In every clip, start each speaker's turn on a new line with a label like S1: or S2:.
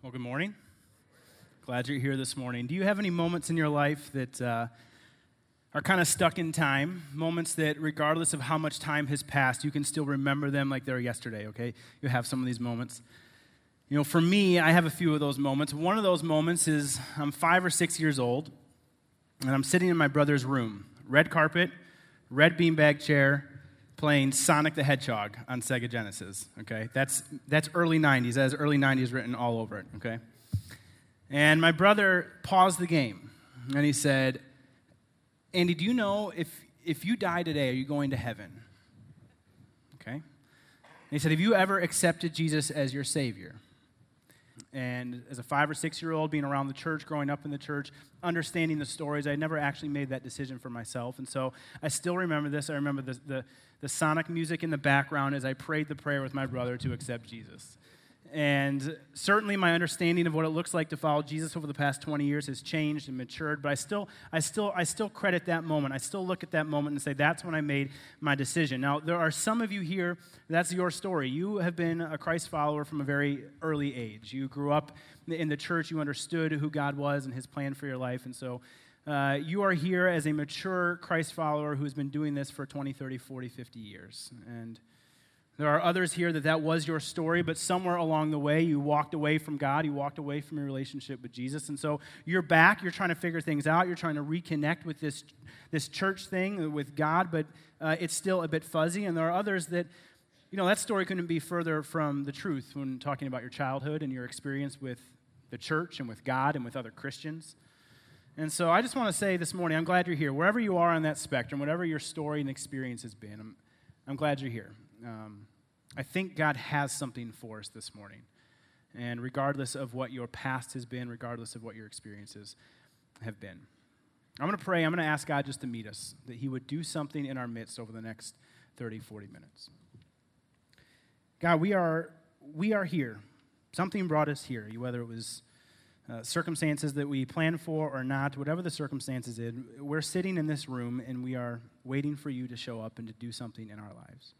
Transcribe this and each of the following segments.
S1: Well, good morning. Glad you're here this morning. Do you have any moments in your life that uh, are kind of stuck in time? Moments that, regardless of how much time has passed, you can still remember them like they were yesterday, okay? You have some of these moments. You know, for me, I have a few of those moments. One of those moments is I'm five or six years old, and I'm sitting in my brother's room. Red carpet, red beanbag chair, playing Sonic the Hedgehog on Sega Genesis. Okay, that's that's early '90s. That early '90s written all over it. Okay, and my brother paused the game and he said, "Andy, do you know if if you die today, are you going to heaven?" Okay, and he said, "Have you ever accepted Jesus as your Savior?" And as a five or six year old, being around the church, growing up in the church, understanding the stories, I never actually made that decision for myself. And so I still remember this. I remember the, the, the sonic music in the background as I prayed the prayer with my brother to accept Jesus. And certainly my understanding of what it looks like to follow Jesus over the past 20 years has changed and matured, but I still, I still, I still credit that moment. I still look at that moment and say, that's when I made my decision. Now, there are some of you here, that's your story. You have been a Christ follower from a very early age. You grew up in the church, you understood who God was and his plan for your life, and so uh, you are here as a mature Christ follower who has been doing this for 20, 30, 40, 50 years. And there are others here that that was your story, but somewhere along the way you walked away from God, you walked away from your relationship with Jesus. And so you're back, you're trying to figure things out, you're trying to reconnect with this, this church thing with God, but uh, it's still a bit fuzzy. And there are others that, you know, that story couldn't be further from the truth when talking about your childhood and your experience with the church and with God and with other Christians. And so I just want to say this morning, I'm glad you're here. Wherever you are on that spectrum, whatever your story and experience has been, I'm, I'm glad you're here. Um, I think God has something for us this morning. And regardless of what your past has been, regardless of what your experiences have been, I'm going to pray. I'm going to ask God just to meet us, that He would do something in our midst over the next 30, 40 minutes. God, we are, we are here. Something brought us here, whether it was uh, circumstances that we plan for or not, whatever the circumstances is, we're sitting in this room and we are waiting for you to show up and to do something in our lives.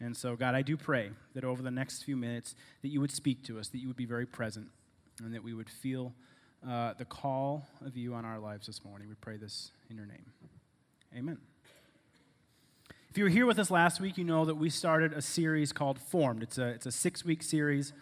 S1: And so, God, I do pray that over the next few minutes that you would speak to us, that you would be very present, and that we would feel uh, the call of you on our lives this morning. We pray this in your name. Amen. If you were here with us last week, you know that we started a series called Formed. It's a, it's a six week series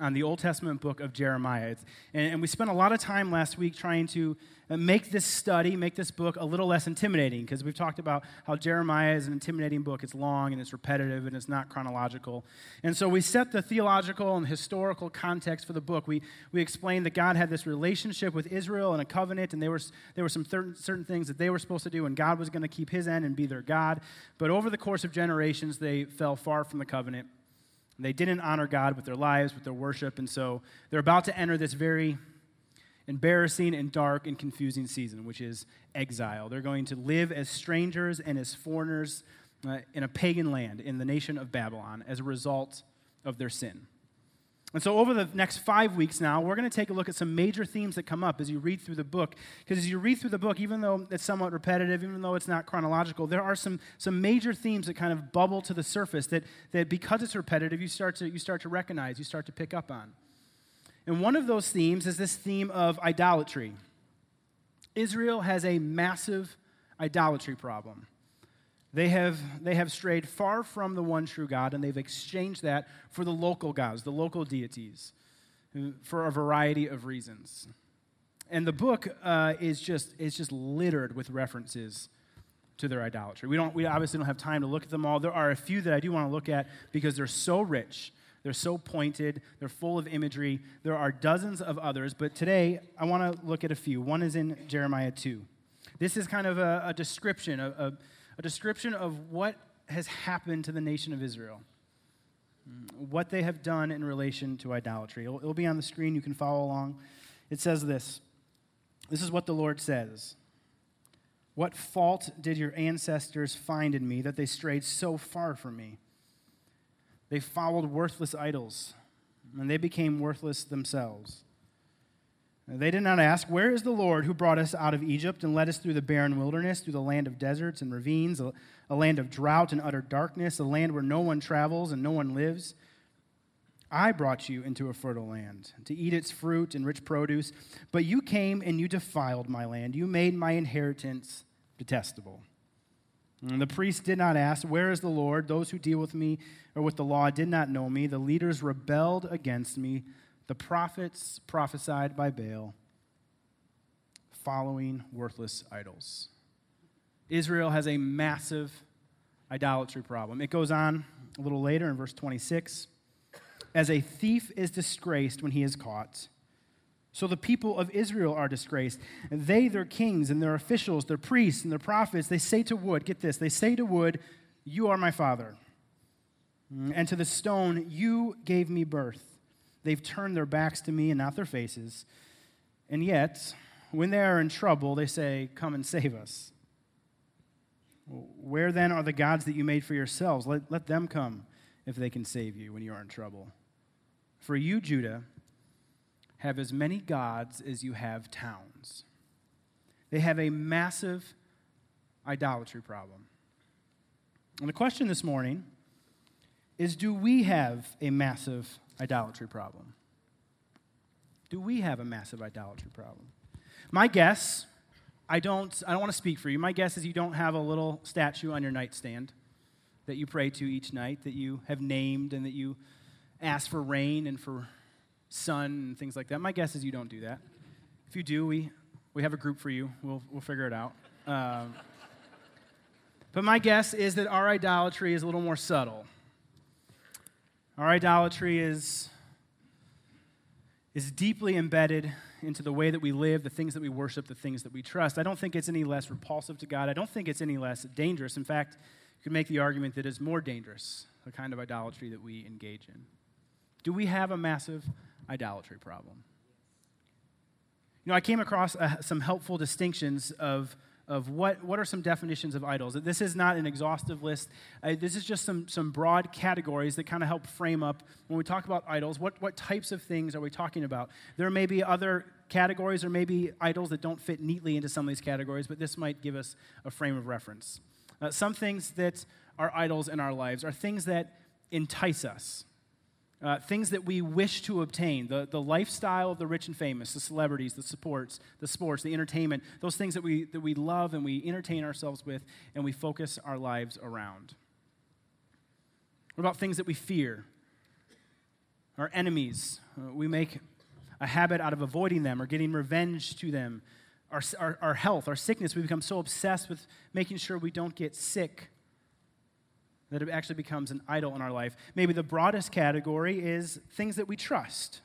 S1: on the Old Testament book of Jeremiah. And, and, we spent a lot of time last week trying to uh, make this study, make this book a little less intimidating, because we've talked about how Jeremiah is an intimidating book. It's long and it's repetitive and it's not chronological. And so we set the theological and historical context for the book. We, we explained that God had this relationship with Israel and a covenant, and there, was, there were some certain things that they were supposed to do, and God was going to keep his end and be their God. But over the course of generations, they fell far from the covenant they didn't honor God with their lives, with their worship, and so they're about to enter this very embarrassing and dark and confusing season, which is exile. They're going to live as strangers and as foreigners uh, in a pagan land in the nation of Babylon as a result of their sin. And so, over the next five weeks now, we're going to take a look at some major themes that come up as you read through the book. Because as you read through the book, even though it's somewhat repetitive, even though it's not chronological, there are some, some major themes that kind of bubble to the surface that, that because it's repetitive, you start, to, you start to recognize, you start to pick up on. And one of those themes is this theme of idolatry. Israel has a massive idolatry problem. They have, they have strayed far from the one true God, and they've exchanged that for the local gods, the local deities, for a variety of reasons. And the book uh, is, just, is just littered with references to their idolatry. We, don't, we obviously don't have time to look at them all. There are a few that I do want to look at because they're so rich, they're so pointed, they're full of imagery. There are dozens of others, but today I want to look at a few. One is in Jeremiah 2. This is kind of a, a description, of. A description of what has happened to the nation of Israel, what they have done in relation to idolatry. It'll, it'll be on the screen, you can follow along. It says this This is what the Lord says. What fault did your ancestors find in me that they strayed so far from me? They followed worthless idols, and they became worthless themselves. They did not ask, Where is the Lord who brought us out of Egypt and led us through the barren wilderness, through the land of deserts and ravines, a, a, land of drought and utter darkness, a land where no one travels and no one lives? I brought you into a fertile land to eat its fruit and rich produce, but you came and you defiled my land. You made my inheritance detestable. And the priests did not ask, Where is the Lord? Those who deal with me or with the law did not know me. The leaders rebelled against me. The prophets prophesied by Baal, following worthless idols. Israel has a massive idolatry problem. It goes on a little later in verse 26 As a thief is disgraced when he is caught, so the people of Israel are disgraced. And they, their kings and their officials, their priests and their prophets, they say to wood, get this, they say to wood, You are my father. And to the stone, You gave me birth. They've turned their backs to me and not their faces. And yet, when they are in trouble, they say, Come and save us. Where then are the gods that you made for yourselves? Let, let them come if they can save you when you are in trouble. For you, Judah, have as many gods as you have towns. They have a massive idolatry problem. And the question this morning is do we have a massive idolatry problem? Do we have a massive idolatry problem? My guess, I don't, I don't want to speak for you. My guess is you don't have a little statue on your nightstand that you pray to each night, that you have named, and that you ask for rain and for sun and things like that. My guess is you don't do that. If you do, we, we have a group for you. We'll, we'll figure it out. Um, but my guess is that our idolatry is a little more subtle. Our idolatry is, is deeply embedded into the way that we live, the things that we worship, the things that we trust. I don't think it's any less repulsive to God. I don't think it's any less dangerous. In fact, you could make the argument that it's more dangerous, the kind of idolatry that we engage in. Do we have a massive idolatry problem. You know, I came across uh, some helpful distinctions of, of what, what are some definitions of idols. This is not an exhaustive list. Uh, this is just some, some broad categories that kind of help frame up when we talk about idols, what, what types of things are we talking about? There may be other categories or maybe idols that don't fit neatly into some of these categories, but this might give us a frame of reference. Uh, some things that are idols in our lives are things that entice us uh, things that we wish to obtain the, the lifestyle of the rich and famous, the celebrities, the sports, the sports, the entertainment, those things that we, that we love and we entertain ourselves with and we focus our lives around. What about things that we fear? Our enemies. Uh, we make a habit out of avoiding them or getting revenge to them. Our, our, our health, our sickness, we become so obsessed with making sure we don't get sick that it actually becomes an idol in our life. Maybe the broadest category is things that we trust.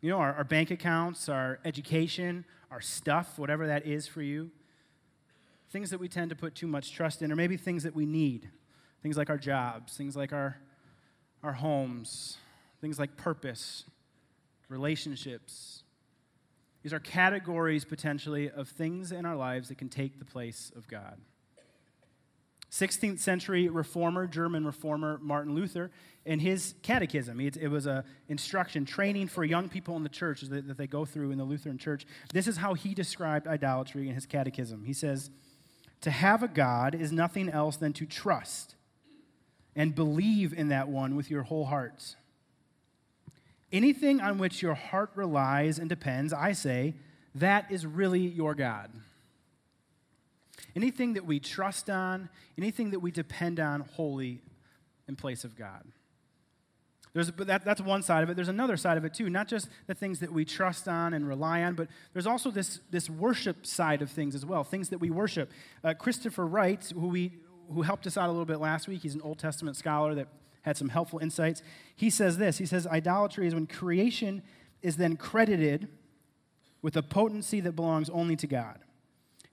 S1: You know, our, our, bank accounts, our education, our stuff, whatever that is for you. Things that we tend to put too much trust in, or maybe things that we need. Things like our jobs, things like our, our homes, things like purpose, relationships. These are categories potentially of things in our lives that can take the place of God. 16th century reformer, German reformer Martin Luther, in his catechism, it, was a instruction, training for young people in the church that they go through in the Lutheran church. This is how he described idolatry in his catechism. He says, To have a God is nothing else than to trust and believe in that one with your whole heart. Anything on which your heart relies and depends, I say, that is really your God. Anything that we trust on, anything that we depend on wholly in place of God. There's, but that, that's one side of it. There's another side of it too. Not just the things that we trust on and rely on, but there's also this, this worship side of things as well. Things that we worship. Uh, Christopher Wright, who we who helped us out a little bit last week, he's an Old Testament scholar that had some helpful insights. He says this. He says idolatry is when creation is then credited with a potency that belongs only to God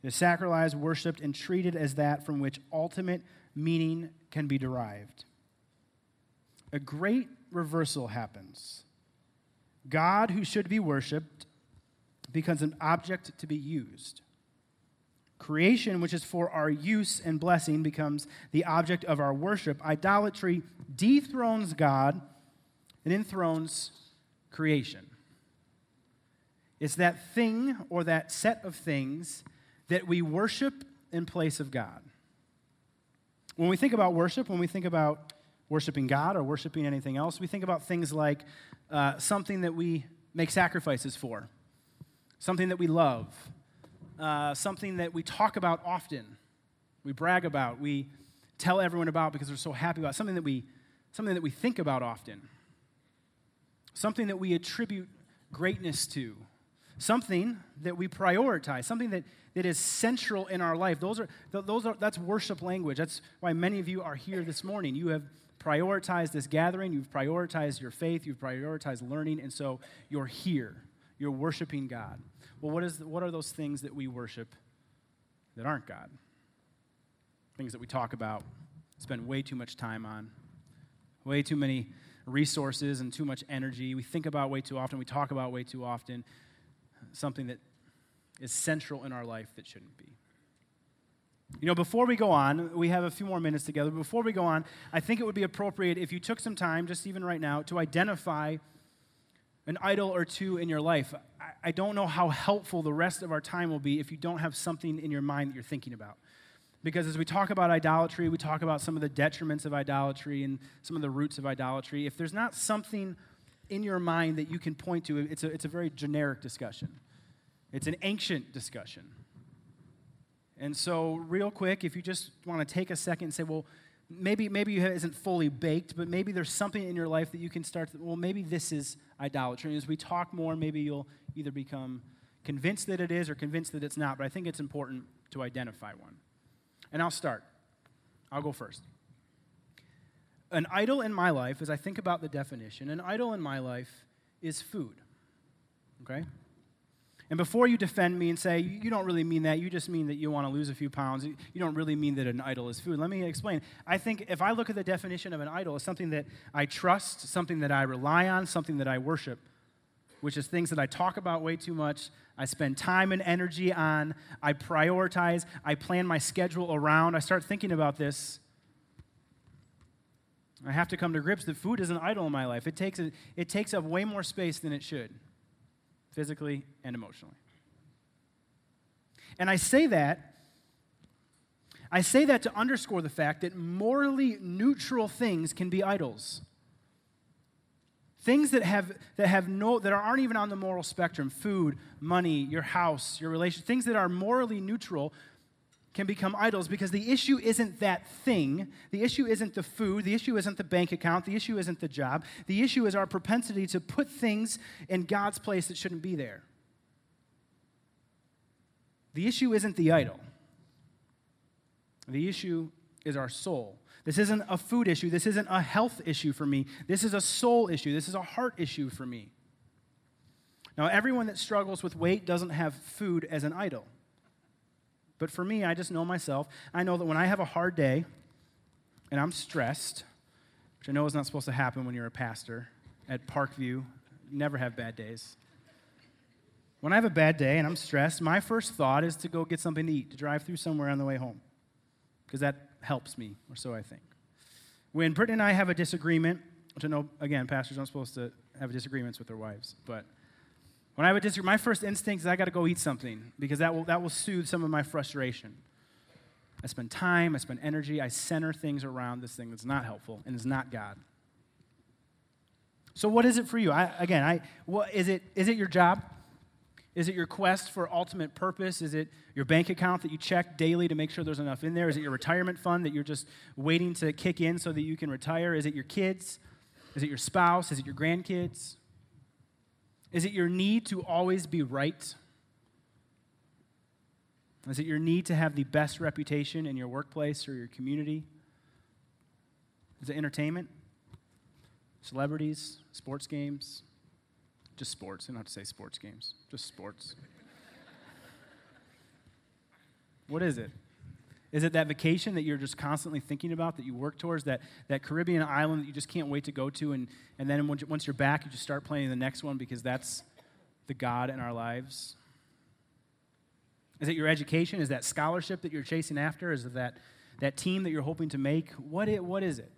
S1: is sacralized, worshiped, and treated as that from which ultimate meaning can be derived. A great reversal happens. God, who should be worshiped, becomes an object to be used. Creation, which is for our use and blessing, becomes the object of our worship. Idolatry dethrones God and enthrones creation. It's that thing or that set of things that we worship in place of God. When we think about worship, when we think about worshiping God or worshiping anything else. We think about things like uh, something that we make sacrifices for, something that we love, uh, something that we talk about often, we brag about, we tell everyone about because we're so happy about, something that we, something that we think about often, something that we attribute greatness to, something that we prioritize, something that, that is central in our life. Those are, those are, that's worship language. That's why many of you are here this morning. You have prioritized this gathering, you've prioritized your faith, you've prioritized learning, and so you're here. You're worshiping God. Well, what, is, what are those things that we worship that aren't God? Things that we talk about, spend way too much time on, way too many resources and too much energy. We think about way too often, we talk about way too often, something that is central in our life that shouldn't be. You know, before we go on, we have a few more minutes together. Before we go on, I think it would be appropriate if you took some time, just even right now, to identify an idol or two in your life. I, don't know how helpful the rest of our time will be if you don't have something in your mind that you're thinking about. Because as we talk about idolatry, we talk about some of the detriments of idolatry and some of the roots of idolatry. If there's not something in your mind that you can point to, it's a, it's a very generic discussion. It's an ancient discussion. And so, real quick, if you just want to take a second and say, well, maybe maybe it isn't fully baked, but maybe there's something in your life that you can start. To, well, maybe this is idolatry. And as we talk more, maybe you'll either become convinced that it is or convinced that it's not. But I think it's important to identify one. And I'll start. I'll go first. An idol in my life, as I think about the definition, an idol in my life is food. Okay? And before you defend me and say, you don't really mean that, you just mean that you want to lose a few pounds, you don't really mean that an idol is food. Let me explain. I think if I look at the definition of an idol as something that I trust, something that I rely on, something that I worship, which is things that I talk about way too much, I spend time and energy on, I prioritize, I plan my schedule around, I start thinking about this. I have to come to grips that food is an idol in my life. It takes, a, it takes up way more space than it should physically and emotionally. And I say that I say that to underscore the fact that morally neutral things can be idols. Things that have that have no that aren't even on the moral spectrum, food, money, your house, your relation, things that are morally neutral can become idols because the issue isn't that thing. The issue isn't the food. The issue isn't the bank account. The issue isn't the job. The issue is our propensity to put things in God's place that shouldn't be there. The issue isn't the idol, the issue is our soul. This isn't a food issue. This isn't a health issue for me. This is a soul issue. This is a heart issue for me. Now, everyone that struggles with weight doesn't have food as an idol. But for me, I just know myself. I know that when I have a hard day and I'm stressed, which I know is not supposed to happen when you're a pastor at Parkview, never have bad days. When I have a bad day and I'm stressed, my first thought is to go get something to eat, to drive through somewhere on the way home, because that helps me, or so I think. When Brittany and I have a disagreement, which I know, again, pastors aren't supposed to have disagreements with their wives, but when I would disagree, my first instinct is I got to go eat something because that will, that will soothe some of my frustration. I spend time, I spend energy, I center things around this thing that's not helpful and is not God. So, what is it for you? I, again, I, what, is, it, is it your job? Is it your quest for ultimate purpose? Is it your bank account that you check daily to make sure there's enough in there? Is it your retirement fund that you're just waiting to kick in so that you can retire? Is it your kids? Is it your spouse? Is it your grandkids? Is it your need to always be right? Is it your need to have the best reputation in your workplace or your community? Is it entertainment? Celebrities? Sports games? Just sports. I don't have to say sports games, just sports. what is it? Is it that vacation that you're just constantly thinking about, that you work towards, that, that Caribbean island that you just can't wait to go to, and, and then once you're back, you just start planning the next one because that's the God in our lives? Is it your education? Is that scholarship that you're chasing after? Is it that, that team that you're hoping to make? What, it, what is it?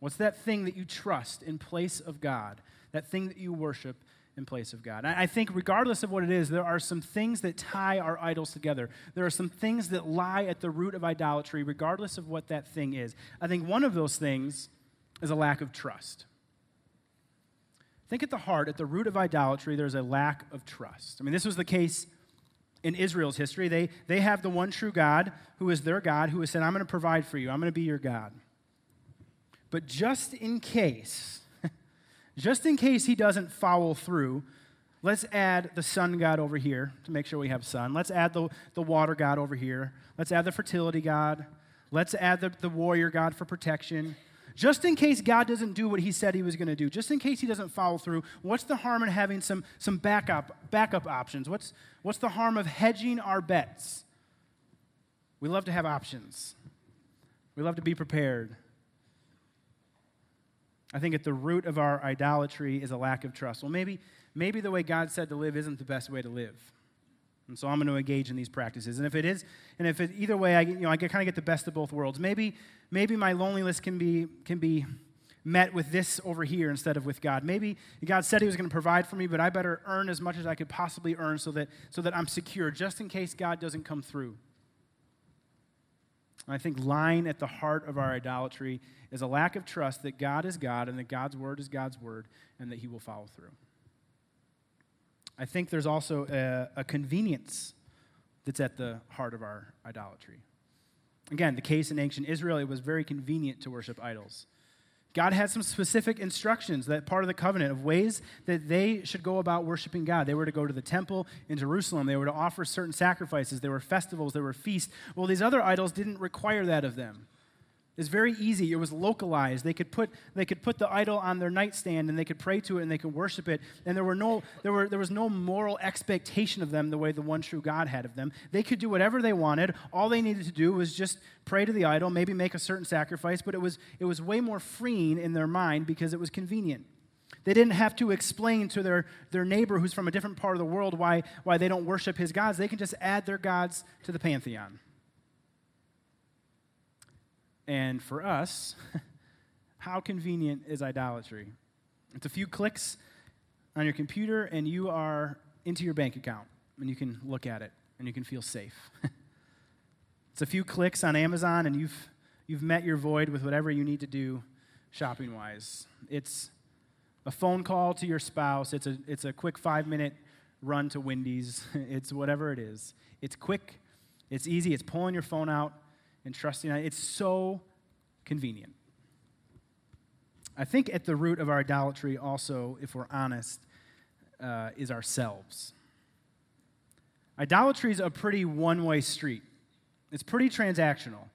S1: What's that thing that you trust in place of God? That thing that you worship in place of God. I think, regardless of what it is, there are some things that tie our idols together. There are some things that lie at the root of idolatry, regardless of what that thing is. I think one of those things is a lack of trust. Think at the heart, at the root of idolatry, there's a lack of trust. I mean, this was the case in Israel's history. They, they have the one true God who is their God, who has said, I'm going to provide for you, I'm going to be your God. But just in case, just in case he doesn't follow through, let's add the sun god over here to make sure we have sun. Let's add the, the water god over here. Let's add the fertility god. Let's add the, the warrior god for protection. Just in case God doesn't do what he said he was going to do, just in case he doesn't follow through, what's the harm in having some, some backup, backup options? What's, what's the harm of hedging our bets? We love to have options, we love to be prepared. I think at the root of our idolatry is a lack of trust. Well, maybe, maybe the way God said to live isn't the best way to live. And so I'm going to engage in these practices. And if it is, and if it, either way, I, you know, I kind of get the best of both worlds. Maybe, maybe my loneliness can be, can be met with this over here instead of with God. Maybe God said He was going to provide for me, but I better earn as much as I could possibly earn so that, so that I'm secure, just in case God doesn't come through. I think lying at the heart of our idolatry is a lack of trust that God is God and that God's word is God's word and that He will follow through. I think there's also a, a convenience that's at the heart of our idolatry. Again, the case in ancient Israel, it was very convenient to worship idols. God had some specific instructions that part of the covenant of ways that they should go about worshiping God. They were to go to the temple in Jerusalem. They were to offer certain sacrifices. There were festivals. There were feasts. Well, these other idols didn't require that of them. It's very easy. It was localized. They could, put, they could put the idol on their nightstand and they could pray to it and they could worship it. And there, were no, there, were, there was no moral expectation of them the way the one true God had of them. They could do whatever they wanted. All they needed to do was just pray to the idol, maybe make a certain sacrifice, but it was, it was way more freeing in their mind because it was convenient. They didn't have to explain to their, their neighbor who's from a different part of the world why, why they don't worship his gods. They can just add their gods to the pantheon. And for us, how convenient is idolatry? It's a few clicks on your computer, and you are into your bank account, and you can look at it, and you can feel safe. it's a few clicks on Amazon, and you've, you've met your void with whatever you need to do shopping wise. It's a phone call to your spouse, it's a, it's a quick five minute run to Wendy's, it's whatever it is. It's quick, it's easy, it's pulling your phone out and trusting it. It's so convenient. I think at the root of our idolatry, also, if we're honest, uh, is ourselves. Idolatry is a pretty one way street, it's pretty transactional.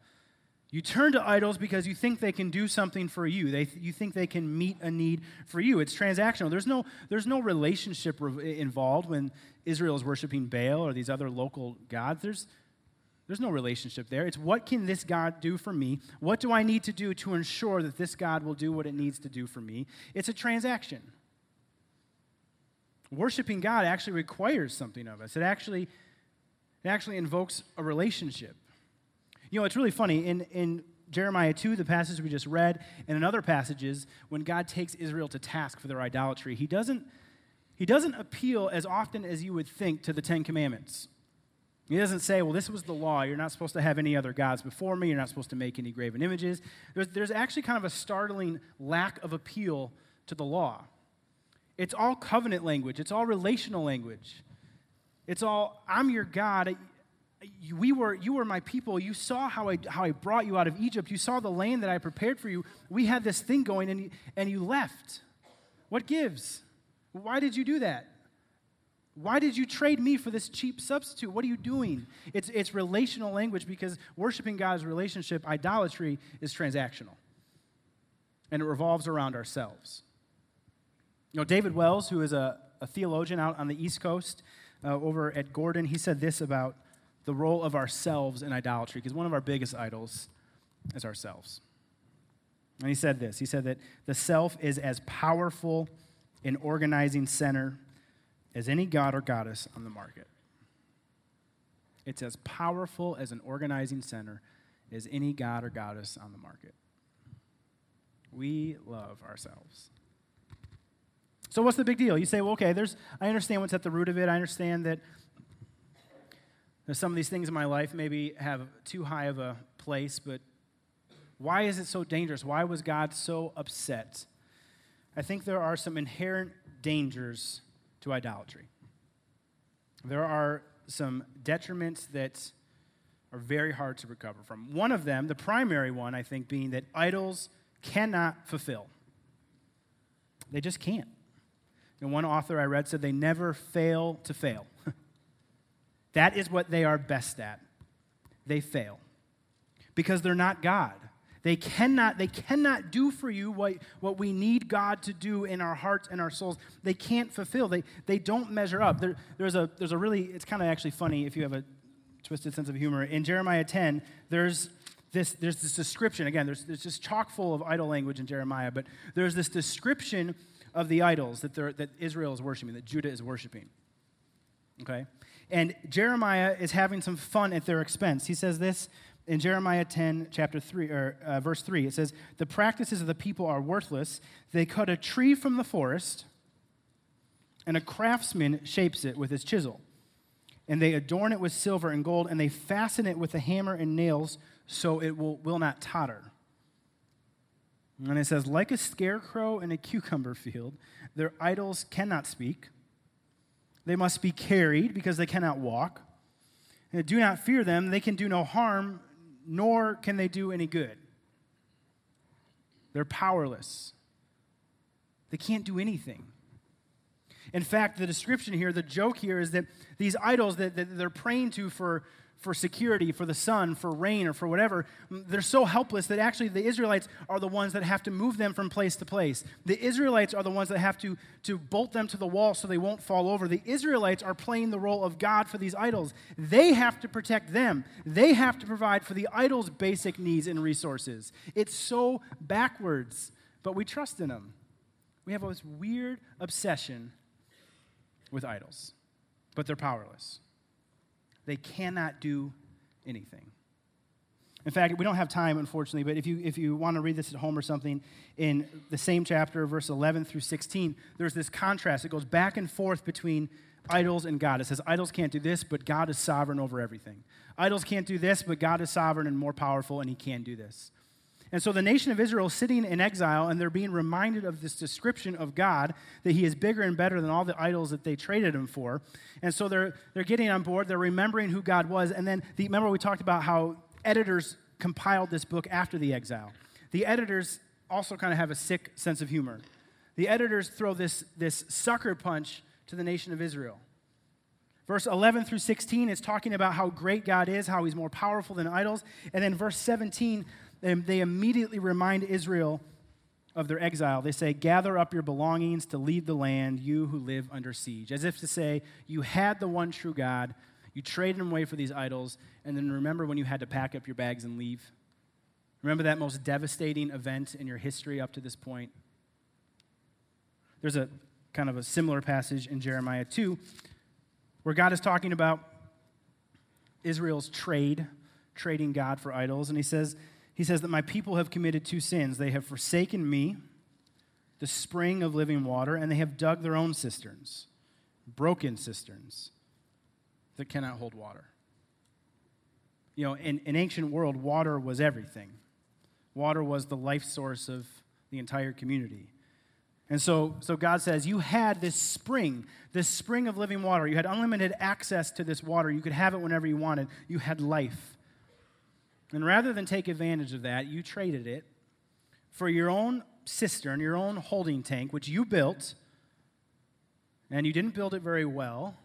S1: You turn to idols because you think they can do something for you. They, you think they can meet a need for you. It's transactional. There's no, there's no relationship involved when Israel is worshiping Baal or these other local gods. There's, there's no relationship there. It's what can this God do for me? What do I need to do to ensure that this God will do what it needs to do for me? It's a transaction. Worshiping God actually requires something of us. It actually, it actually invokes a relationship. You know, it's really funny. In, in Jeremiah 2, the passage we just read, and in other passages, when God takes Israel to task for their idolatry, he doesn't, he doesn't appeal as often as you would think to the Ten Commandments he doesn't say, well, this was the law. You're not supposed to have any other gods before me. You're not supposed to make any graven images. There's, there's actually kind of a startling lack of appeal to the law. It's all covenant language, it's all relational language. It's all, I'm your God. We were, you were my people. You saw how I, how I brought you out of Egypt. You saw the land that I prepared for you. We had this thing going, and you, and you left. What gives? Why did you do that? Why did you trade me for this cheap substitute? What are you doing? It's, it's relational language because worshiping God is relationship. Idolatry is transactional. And it revolves around ourselves. You know, David Wells, who is a, a theologian out on the East Coast uh, over at Gordon, he said this about the role of ourselves in idolatry, because one of our biggest idols is ourselves. And he said this he said that the self is as powerful an organizing center as any god or goddess on the market. It's as powerful as an organizing center as any god or goddess on the market. We love ourselves. So what's the big deal? You say, well, okay, there's, I understand what's at the root of it. I understand that some of these things in my life maybe have too high of a place, but why is it so dangerous? Why was God so upset? I think there are some inherent dangers to idolatry. There are some detriments that are very hard to recover from. One of them, the primary one, I think, being that idols cannot fulfill. They just can't. And one author I read said they never fail to fail. that is what they are best at. They fail because they're not God. They cannot, they cannot do for you what, what we need God to do in our hearts and our souls. They can't fulfill. They, they don't measure up. There, there's, a, there's a really, it's kind of actually funny if you have a twisted sense of humor. In Jeremiah 10, there's this, there's this description. Again, there's, there's just chock full of idol language in Jeremiah, but there's this description of the idols that, that Israel is worshiping, that Judah is worshiping. Okay? And Jeremiah is having some fun at their expense. He says this in Jeremiah 10, chapter 3, or uh, verse 3, it says, The practices of the people are worthless. They cut a tree from the forest, and a craftsman shapes it with his chisel. And they adorn it with silver and gold, and they fasten it with a hammer and nails so it will, will not totter. And it says, Like a scarecrow in a cucumber field, their idols cannot speak. They must be carried because they cannot walk. And do not fear them, they can do no harm nor can they do any good. They're powerless. They can't do anything. In fact, the description here, the joke here is that these idols that, that they're praying to for, for security, for the sun, for rain, or for whatever, mm, they're so helpless that actually the Israelites are the ones that have to move them from place to place. The Israelites are the ones that have to, to bolt them to the wall so they won't fall over. The Israelites are playing the role of God for these idols. They have to protect them, they have to provide for the idols' basic needs and resources. It's so backwards, but we trust in them. We have this weird obsession with idols, but they're powerless. They cannot do anything. In fact, we don't have time, unfortunately, but if you, if you want to read this at home or something, in the same chapter, verse 11 through 16, there's this contrast. It goes back and forth between idols and God. It says, idols can't do this, but God is sovereign over everything. Idols can't do this, but God is sovereign and more powerful, and he can do this. And so the nation of Israel is sitting in exile, and they're being reminded of this description of God that He is bigger and better than all the idols that they traded Him for. And so they're, they're getting on board, they're remembering who God was. And then, the, remember, we talked about how editors compiled this book after the exile. The editors also kind of have a sick sense of humor. The editors throw this, this sucker punch to the nation of Israel. Verse 11 through 16 is talking about how great God is, how he's more powerful than idols. And then verse 17 they immediately remind Israel of their exile. They say, Gather up your belongings to leave the land, you who live under siege. As if to say, You had the one true God, you traded him away for these idols, and then remember when you had to pack up your bags and leave? Remember that most devastating event in your history up to this point? There's a kind of a similar passage in Jeremiah 2 where God is talking about Israel's trade, trading God for idols, and he says, he says that my people have committed two sins. They have forsaken me, the spring of living water, and they have dug their own cisterns, broken cisterns that cannot hold water. You know, in an ancient world, water was everything. Water was the life source of the entire community. And so, so God says, You had this spring, this spring of living water. You had unlimited access to this water. You could have it whenever you wanted. You had life. And rather than take advantage of that, you traded it for your own cistern, your own holding tank, which you built, and you didn't build it very well,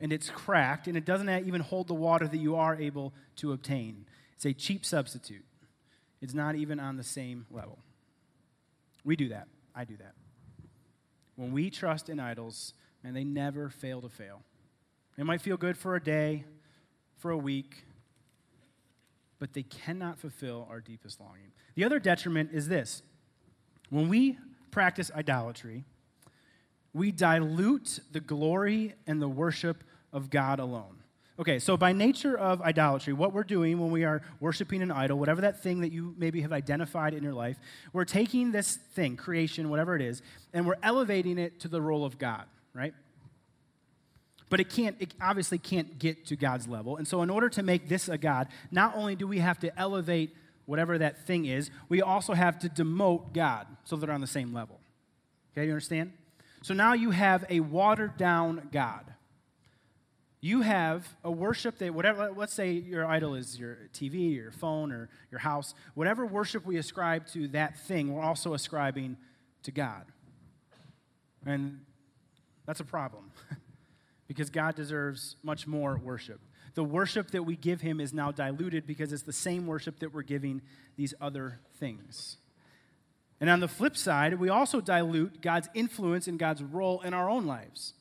S1: and it's cracked, and it doesn't even hold the water that you are able to obtain. It's a cheap substitute. It's not even on the same level. We do that. I do that. When we trust in idols, and they never fail to fail. It might feel good for a day, for a week, but they cannot fulfill our deepest longing. The other detriment is this when we practice idolatry, we dilute the glory and the worship of God alone. Okay, so by nature of idolatry, what we're doing when we are worshiping an idol, whatever that thing that you maybe have identified in your life, we're taking this thing, creation, whatever it is, and we're elevating it to the role of God, right? But it can't, it obviously can't get to God's level. And so, in order to make this a God, not only do we have to elevate whatever that thing is, we also have to demote God so they're on the same level. Okay, you understand? So now you have a watered down God. You have a worship that, whatever, let's say your idol is your TV, your phone, or your house. Whatever worship we ascribe to that thing, we're also ascribing to God. And that's a problem because God deserves much more worship. The worship that we give him is now diluted because it's the same worship that we're giving these other things. And on the flip side, we also dilute God's influence and God's role in our own lives.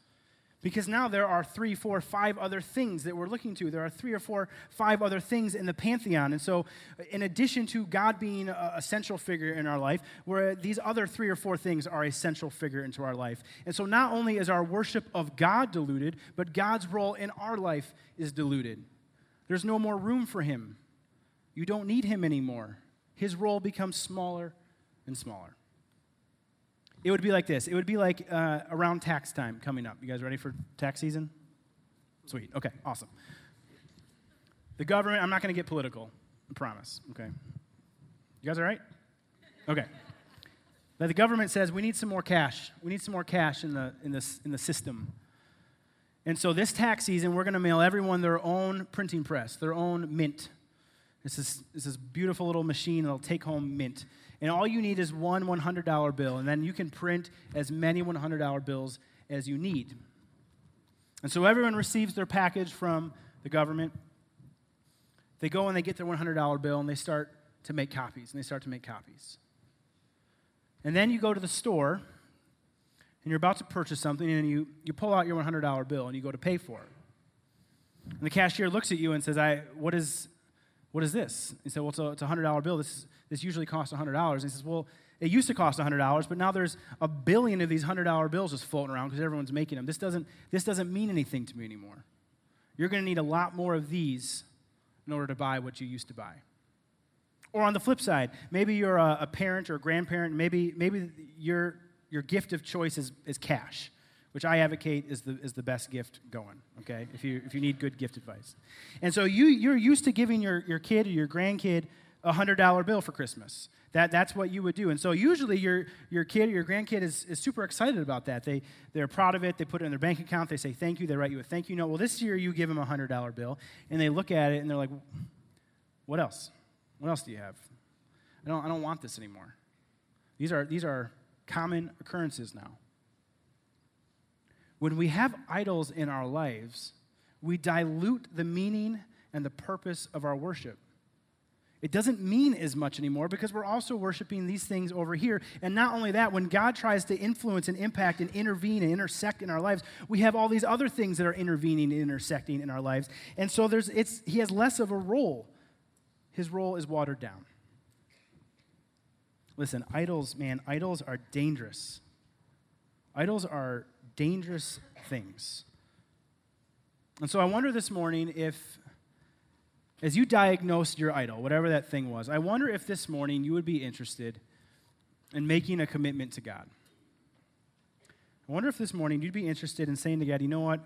S1: Because now there are three, four, five other things that we're looking to. There are three or four, five other things in the pantheon. And so, in addition to God being a, central figure in our life, where these other three or four things are a central figure into our life. And so, not only is our worship of God diluted, but God's role in our life is diluted. There's no more room for Him. You don't need Him anymore. His role becomes smaller and smaller. It would be like this. It would be like uh, around tax time coming up. You guys ready for tax season? Sweet. Okay, awesome. The government, I'm not going to get political, I promise. Okay. You guys all right? Okay. But the government says we need some more cash. We need some more cash in the, in the, in the system. And so this tax season, we're going to mail everyone their own printing press, their own mint. This is this is beautiful little machine that'll take home mint. And all you need is one $100 bill, and then you can print as many $100 bills as you need. And so everyone receives their package from the government. They go and they get their $100 bill and they start to make copies, and they start to make copies. And then you go to the store and you're about to purchase something, and you, you pull out your $100 bill and you go to pay for it. And the cashier looks at you and says, I, what, is, what is this? He said, Well, it's a, it's a $100 bill. This, this usually costs $100. And he says, Well, it used to cost $100, but now there's a billion of these $100 bills just floating around because everyone's making them. This doesn't, this doesn't mean anything to me anymore. You're going to need a lot more of these in order to buy what you used to buy. Or on the flip side, maybe you're a, a parent or a grandparent, maybe, maybe your, your gift of choice is, is cash, which I advocate is the, is the best gift going, okay, if you, if you need good gift advice. And so you, you're used to giving your, your kid or your grandkid a $100 bill for Christmas. That, that's what you would do. And so usually your, your kid or your grandkid is, is super excited about that. They, they're proud of it. They put it in their bank account. They say thank you. They write you a thank you note. Well, this year you give them a $100 bill, and they look at it and they're like, what else? What else do you have? I don't, I don't want this anymore. These are, these are common occurrences now. When we have idols in our lives, we dilute the meaning and the purpose of our worship it doesn't mean as much anymore because we're also worshiping these things over here. And not only that, when God tries to influence and impact and intervene and intersect in our lives, we have all these other things that are intervening and intersecting in our lives. And so there's, it's, he has less of a role. His role is watered down. Listen, idols, man, idols are dangerous. Idols are dangerous things. And so I wonder this morning if as you diagnosed your idol, whatever that thing was, I wonder if this morning you would be interested in making a commitment to God. I wonder if this morning you'd be interested in saying to God, you know what?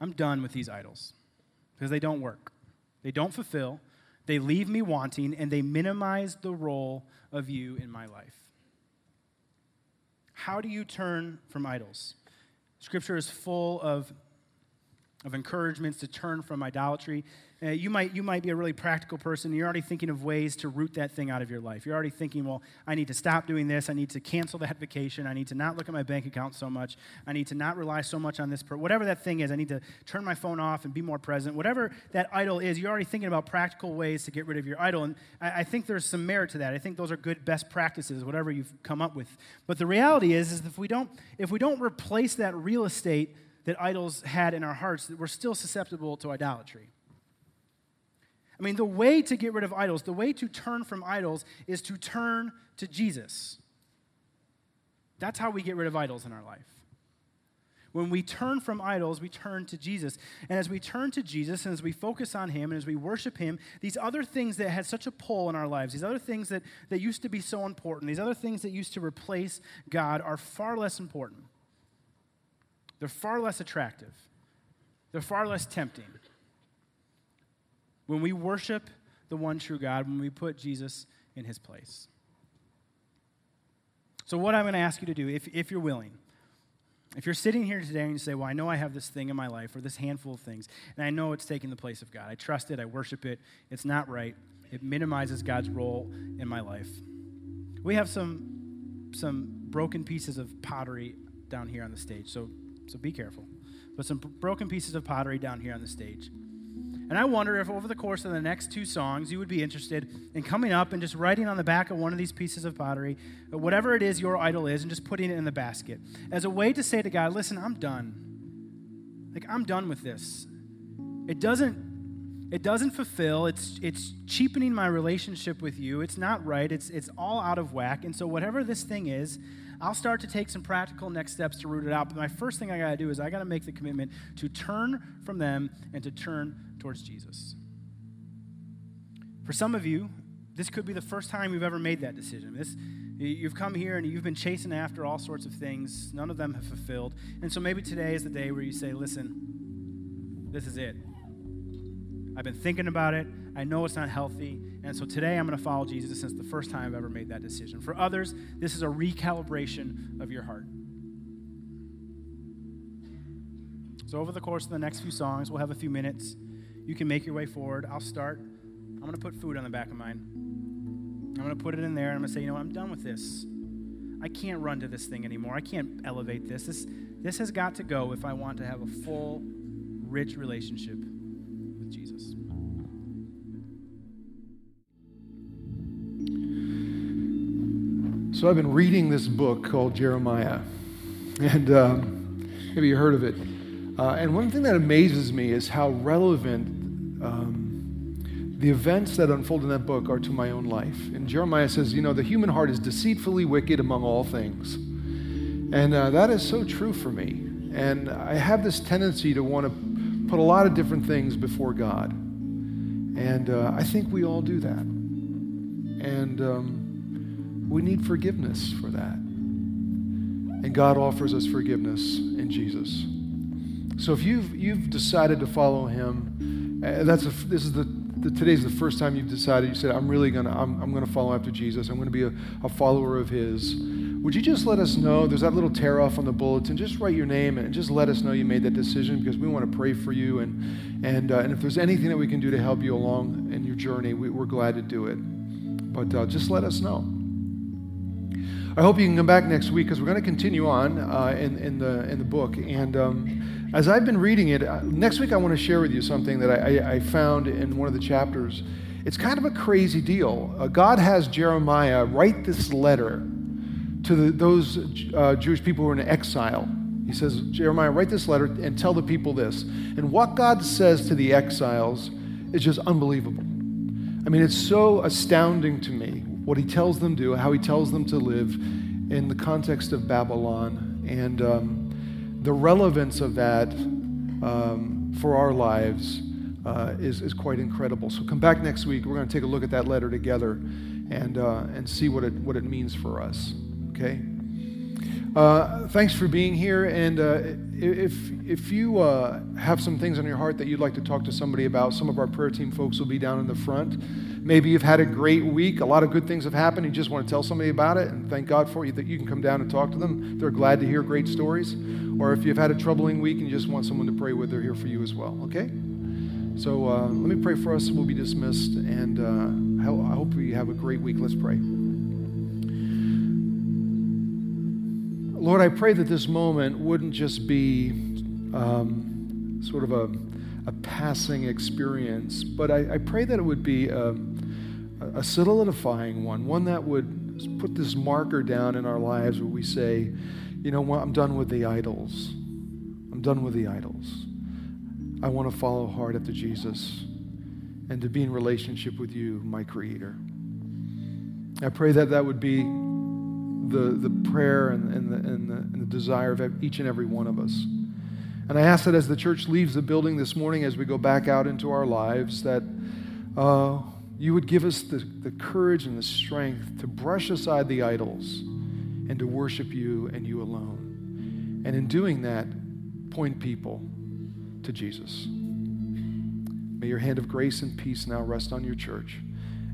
S1: I'm done with these idols because they don't work, they don't fulfill, they leave me wanting, and they minimize the role of you in my life. How do you turn from idols? Scripture is full of, of encouragements to turn from idolatry. Uh, you, might, you might be a really practical person. You're already thinking of ways to root that thing out of your life. You're already thinking, well, I need to stop doing this. I need to cancel that vacation. I need to not look at my bank account so much. I need to not rely so much on this. Per- whatever that thing is, I need to turn my phone off and be more present. Whatever that idol is, you're already thinking about practical ways to get rid of your idol. And I, I think there's some merit to that. I think those are good best practices, whatever you've come up with. But the reality is, is if we don't, if we don't replace that real estate that idols had in our hearts, that we're still susceptible to idolatry. I mean, the way to get rid of idols, the way to turn from idols is to turn to Jesus. That's how we get rid of idols in our life. When we turn from idols, we turn to Jesus. And as we turn to Jesus and as we focus on Him and as we worship Him, these other things that had such a pull in our lives, these other things that, that used to be so important, these other things that used to replace God are far less important. They're far less attractive, they're far less tempting. When we worship the one true God, when we put Jesus in His place. So, what I'm going to ask you to do, if, if you're willing, if you're sitting here today and you say, Well, I know I have this thing in my life or this handful of things, and I know it's taking the place of God. I trust it, I worship it, it's not right, it minimizes God's role in my life. We have some, some broken pieces of pottery down here on the stage, so, so be careful. But some broken pieces of pottery down here on the stage. And I wonder if over the course of the next two songs, you would be interested in coming up and just writing on the back of one of these pieces of pottery, uh, whatever it is your idol is, and just putting it in the basket as a way to say to God, listen, I'm done. Like, I'm done with this. It doesn't. It doesn't fulfill. It's, it's cheapening my relationship with you. It's not right. It's, it's all out of whack. And so, whatever this thing is, I'll start to take some practical next steps to root it out. But my first thing I got to do is I got to make the commitment to turn from them and to turn towards Jesus. For some of you, this could be the first time you've ever made that decision. This, you've come here and you've been chasing after all sorts of things. None of them have fulfilled. And so maybe today is the day where you say, listen, this is it. I've been thinking about it. I know it's not healthy. And so today I'm going to follow Jesus since the first time I've ever made that decision. For others, this is a recalibration of your heart. So, over the course of the next few songs, we'll have a few minutes. You can make your way forward. I'll start. I'm going to put food on the back of mine. I'm going to put it in there, and I'm going to say, you know what? I'm done with this. I can't run to this thing anymore. I can't elevate this. This, this has got to go if I want to have a full, rich relationship Jesus.
S2: So I've been reading this book called Jeremiah, and um, maybe you heard of it. Uh, and one thing that amazes me is how relevant um, the events that unfold in that book are to my own life. And Jeremiah says, you know, the human heart is deceitfully wicked among all things. And uh, that is so true for me. And I have this tendency to want to put a lot of different things before God. And uh, I think we all do that. And um, we need forgiveness for that. And God offers us forgiveness in Jesus. So if you've, you've decided to follow him, uh, that's a, this is the, the, today's the first time you've decided, you said, I'm really going to, I'm, I'm going to follow after Jesus. I'm going to be a, a follower of his. Would you just let us know? There's that little tear off on the bulletin. Just write your name and just let us know you made that decision because we want to pray for you. And, and, uh, and if there's anything that we can do to help you along in your journey, we, are glad to do it. But uh, just let us know. I hope you can come back next week because we're going to continue on uh, in, in, the, in the book. And um, as I've been reading it, uh, next week I want to share with you something that I, I, I found in one of the chapters. It's kind of a crazy deal. Uh, God has Jeremiah write this letter to the, those uh, Jewish people who are in exile. He says, Jeremiah, write this letter and tell the people this. And what God says to the exiles is just unbelievable. I mean, it's so astounding to me what he tells them to do, how he tells them to live in the context of Babylon. And um, the relevance of that um, for our lives uh, is, is quite incredible. So come back next week. We're going to take a look at that letter together and, uh, and see what it, what it means for us. Okay? Uh, thanks for being here. And uh, if, if you uh, have some things on your heart that you'd like to talk to somebody about, some of our prayer team folks will be down in the front. Maybe you've had a great week. A lot of good things have happened. You just want to tell somebody about it and thank God for you that you can come down and talk to them. They're glad to hear great stories. Or if you've had a troubling week and you just want someone to pray with, they're here for you as well. Okay? So uh, let me pray for us. We'll be dismissed. And uh, I hope you have a great week. Let's pray. Lord, I pray that this moment wouldn't just be um, sort of a, a passing experience, but I, I pray that it would be a, a solidifying one, one that would put this marker down in our lives where we say, you know what, I'm done with the idols. I'm done with the idols. I want to follow hard after Jesus and to be in relationship with you, my Creator. I pray that that would be the, the prayer and, and, the, and, the, and the desire of each and every one of us. And I ask that as the church leaves the building this morning, as we go back out into our lives, that uh, you would give us the, the courage and the strength to brush aside the idols and to worship you and you alone. And in doing that, point people to Jesus. May your hand of grace and peace now rest on your church.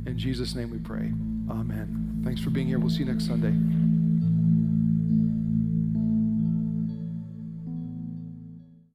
S2: In Jesus' name we pray. Amen. Thanks for being here. We'll see you next Sunday.